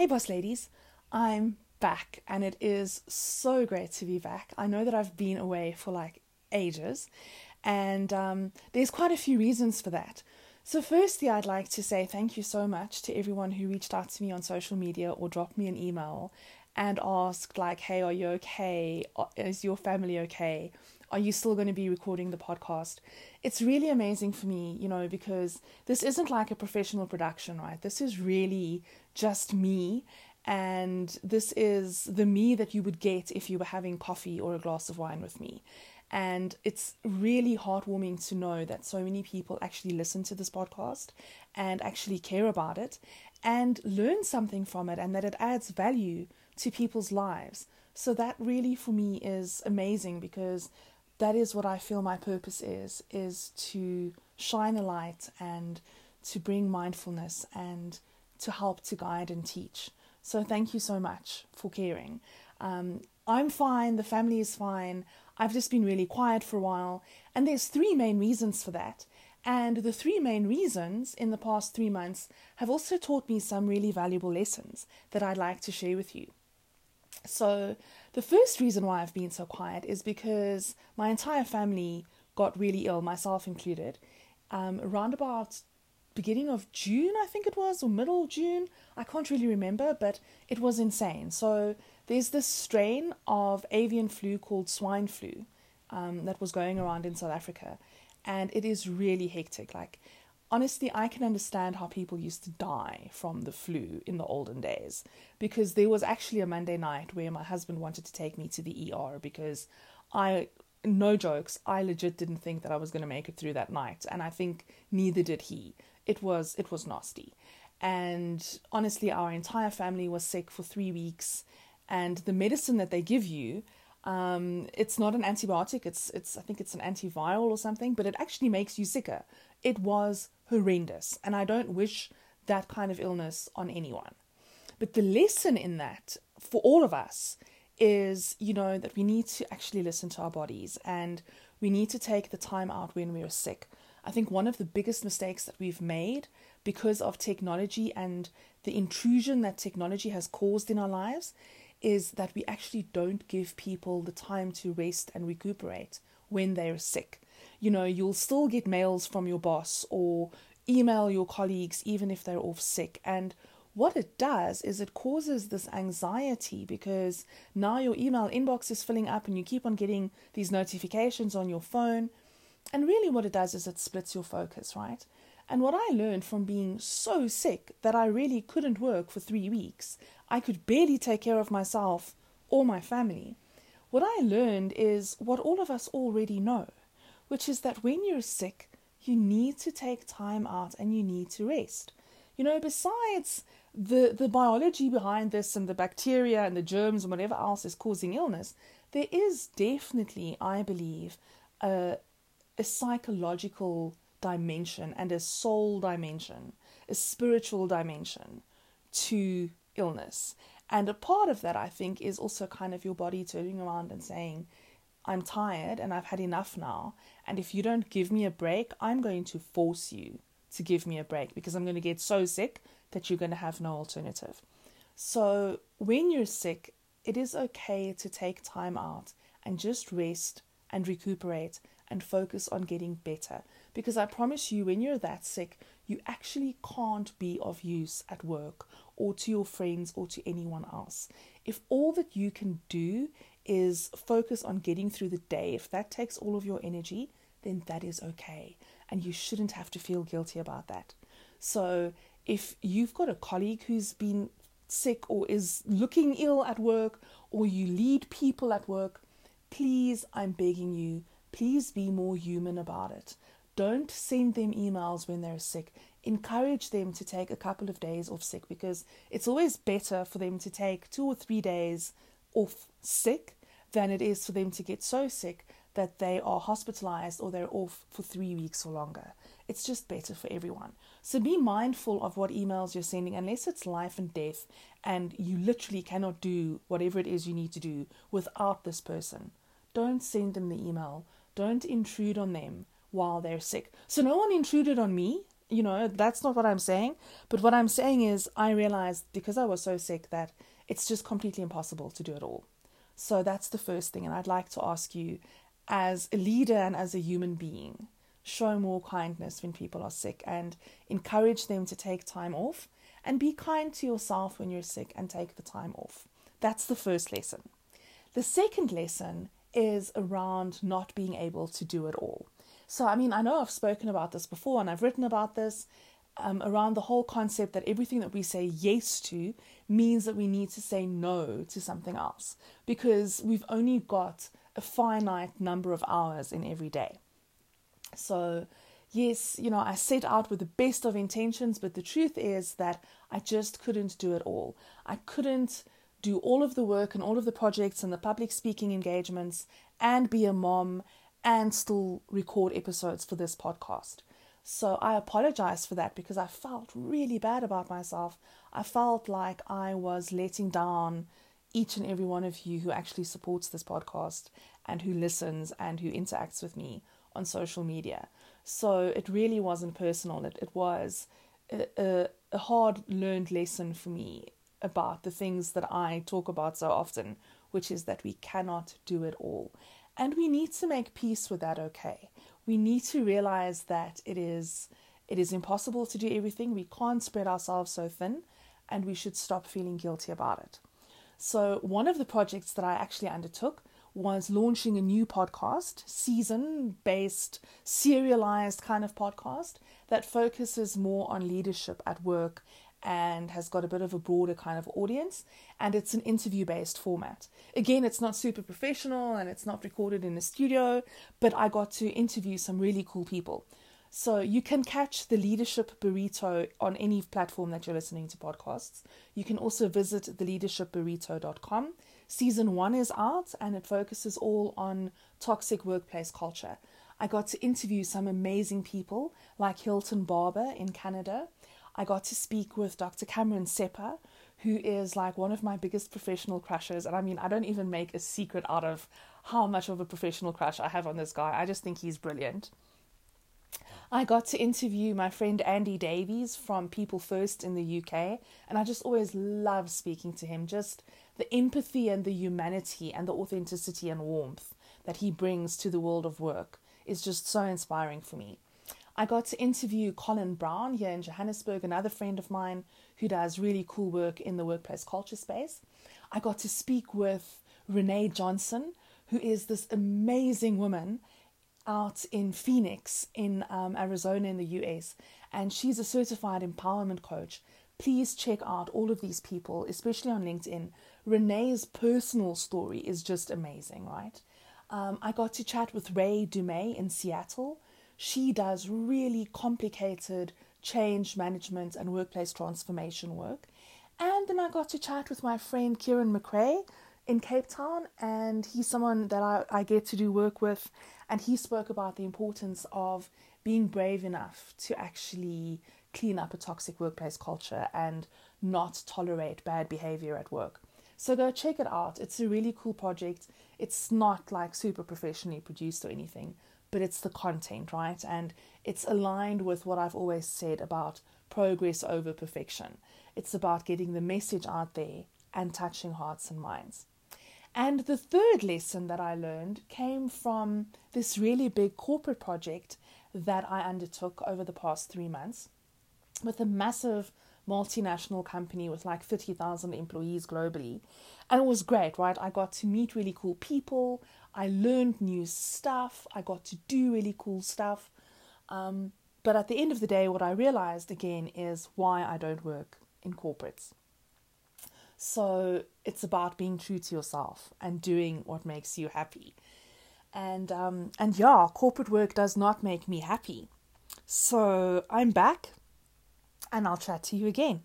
Hey, boss ladies, I'm back and it is so great to be back. I know that I've been away for like ages and um, there's quite a few reasons for that. So, firstly, I'd like to say thank you so much to everyone who reached out to me on social media or dropped me an email and asked, like, hey, are you okay? Is your family okay? Are you still going to be recording the podcast? It's really amazing for me, you know, because this isn't like a professional production, right? This is really just me. And this is the me that you would get if you were having coffee or a glass of wine with me. And it's really heartwarming to know that so many people actually listen to this podcast and actually care about it and learn something from it and that it adds value to people's lives. So that really for me is amazing because that is what I feel my purpose is is to shine a light and to bring mindfulness and to help to guide and teach. So thank you so much for caring. Um, I'm fine, the family is fine. I've just been really quiet for a while, and there's three main reasons for that. And the three main reasons in the past three months have also taught me some really valuable lessons that I'd like to share with you. So, the first reason why I've been so quiet is because my entire family got really ill, myself included, um, around about beginning of June, I think it was, or middle June. I can't really remember, but it was insane. So there's this strain of avian flu called swine flu um, that was going around in South Africa, and it is really hectic. Like honestly, I can understand how people used to die from the flu in the olden days because there was actually a Monday night where my husband wanted to take me to the ER because I, no jokes, I legit didn't think that I was going to make it through that night. And I think neither did he. It was, it was nasty. And honestly, our entire family was sick for three weeks. And the medicine that they give you, um, it's not an antibiotic. It's, it's, I think it's an antiviral or something, but it actually makes you sicker. It was horrendous. And I don't wish that kind of illness on anyone. But the lesson in that for all of us is, you know, that we need to actually listen to our bodies and we need to take the time out when we are sick. I think one of the biggest mistakes that we've made because of technology and the intrusion that technology has caused in our lives is that we actually don't give people the time to rest and recuperate when they're sick you know, you'll still get mails from your boss or email your colleagues even if they're off sick. And what it does is it causes this anxiety because now your email inbox is filling up and you keep on getting these notifications on your phone. And really, what it does is it splits your focus, right? And what I learned from being so sick that I really couldn't work for three weeks, I could barely take care of myself or my family. What I learned is what all of us already know which is that when you're sick, you need to take time out and you need to rest. You know, besides the, the biology behind this and the bacteria and the germs and whatever else is causing illness, there is definitely, I believe, a, a psychological dimension and a soul dimension, a spiritual dimension to illness. And a part of that, I think, is also kind of your body turning around and saying, I'm tired and I've had enough now. And if you don't give me a break, I'm going to force you to give me a break because I'm going to get so sick that you're going to have no alternative. So, when you're sick, it is okay to take time out and just rest and recuperate and focus on getting better. Because I promise you, when you're that sick, you actually can't be of use at work or to your friends or to anyone else. If all that you can do is focus on getting through the day. If that takes all of your energy, then that is okay. And you shouldn't have to feel guilty about that. So, if you've got a colleague who's been sick or is looking ill at work, or you lead people at work, please, I'm begging you, please be more human about it. Don't send them emails when they're sick. Encourage them to take a couple of days off sick because it's always better for them to take two or three days off sick than it is for them to get so sick that they are hospitalized or they're off for three weeks or longer. It's just better for everyone. So be mindful of what emails you're sending, unless it's life and death, and you literally cannot do whatever it is you need to do without this person. Don't send them the email. Don't intrude on them while they're sick. So no one intruded on me You know, that's not what I'm saying. But what I'm saying is, I realized because I was so sick that it's just completely impossible to do it all. So that's the first thing. And I'd like to ask you, as a leader and as a human being, show more kindness when people are sick and encourage them to take time off and be kind to yourself when you're sick and take the time off. That's the first lesson. The second lesson is around not being able to do it all. So, I mean, I know I've spoken about this before and I've written about this um, around the whole concept that everything that we say yes to means that we need to say no to something else because we've only got a finite number of hours in every day. So, yes, you know, I set out with the best of intentions, but the truth is that I just couldn't do it all. I couldn't do all of the work and all of the projects and the public speaking engagements and be a mom and still record episodes for this podcast. So I apologize for that because I felt really bad about myself. I felt like I was letting down each and every one of you who actually supports this podcast and who listens and who interacts with me on social media. So it really wasn't personal. It, it was a, a, a hard learned lesson for me about the things that I talk about so often, which is that we cannot do it all. And we need to make peace with that, okay? We need to realize that it is it is impossible to do everything. We can't spread ourselves so thin, and we should stop feeling guilty about it. So, one of the projects that I actually undertook was launching a new podcast, season based, serialized kind of podcast that focuses more on leadership at work and has got a bit of a broader kind of audience. And it's an interview based format. Again, it's not super professional and it's not recorded in a studio, but I got to interview some really cool people. So you can catch the Leadership Burrito on any platform that you're listening to podcasts. You can also visit theleadershipburrito.com. Season one is out and it focuses all on toxic workplace culture. I got to interview some amazing people like Hilton Barber in Canada. I got to speak with Dr. Cameron Sepah, who is like one of my biggest professional crushes. And I mean, I don't even make a secret out of how much of a professional crush I have on this guy. I just think he's brilliant. I got to interview my friend Andy Davies from People First in the UK, and I just always love speaking to him. Just the empathy and the humanity and the authenticity and warmth that he brings to the world of work is just so inspiring for me. I got to interview Colin Brown here in Johannesburg, another friend of mine who does really cool work in the workplace culture space. I got to speak with Renee Johnson, who is this amazing woman out in Phoenix, in um, Arizona, in the US, and she's a certified empowerment coach. Please check out all of these people, especially on LinkedIn. Renee's personal story is just amazing, right? Um, I got to chat with Ray Dumay in Seattle. She does really complicated change management and workplace transformation work. And then I got to chat with my friend Kieran McRae in Cape Town, and he's someone that I, I get to do work with. And he spoke about the importance of being brave enough to actually clean up a toxic workplace culture and not tolerate bad behavior at work. So go check it out. It's a really cool project. It's not like super professionally produced or anything, but it's the content, right? And it's aligned with what I've always said about progress over perfection. It's about getting the message out there and touching hearts and minds. And the third lesson that I learned came from this really big corporate project that I undertook over the past three months with a massive multinational company with like 30,000 employees globally. And it was great, right? I got to meet really cool people. I learned new stuff. I got to do really cool stuff. Um, but at the end of the day, what I realized again is why I don't work in corporates. So it's about being true to yourself and doing what makes you happy. And um, and yeah, corporate work does not make me happy. So I'm back, and I'll chat to you again.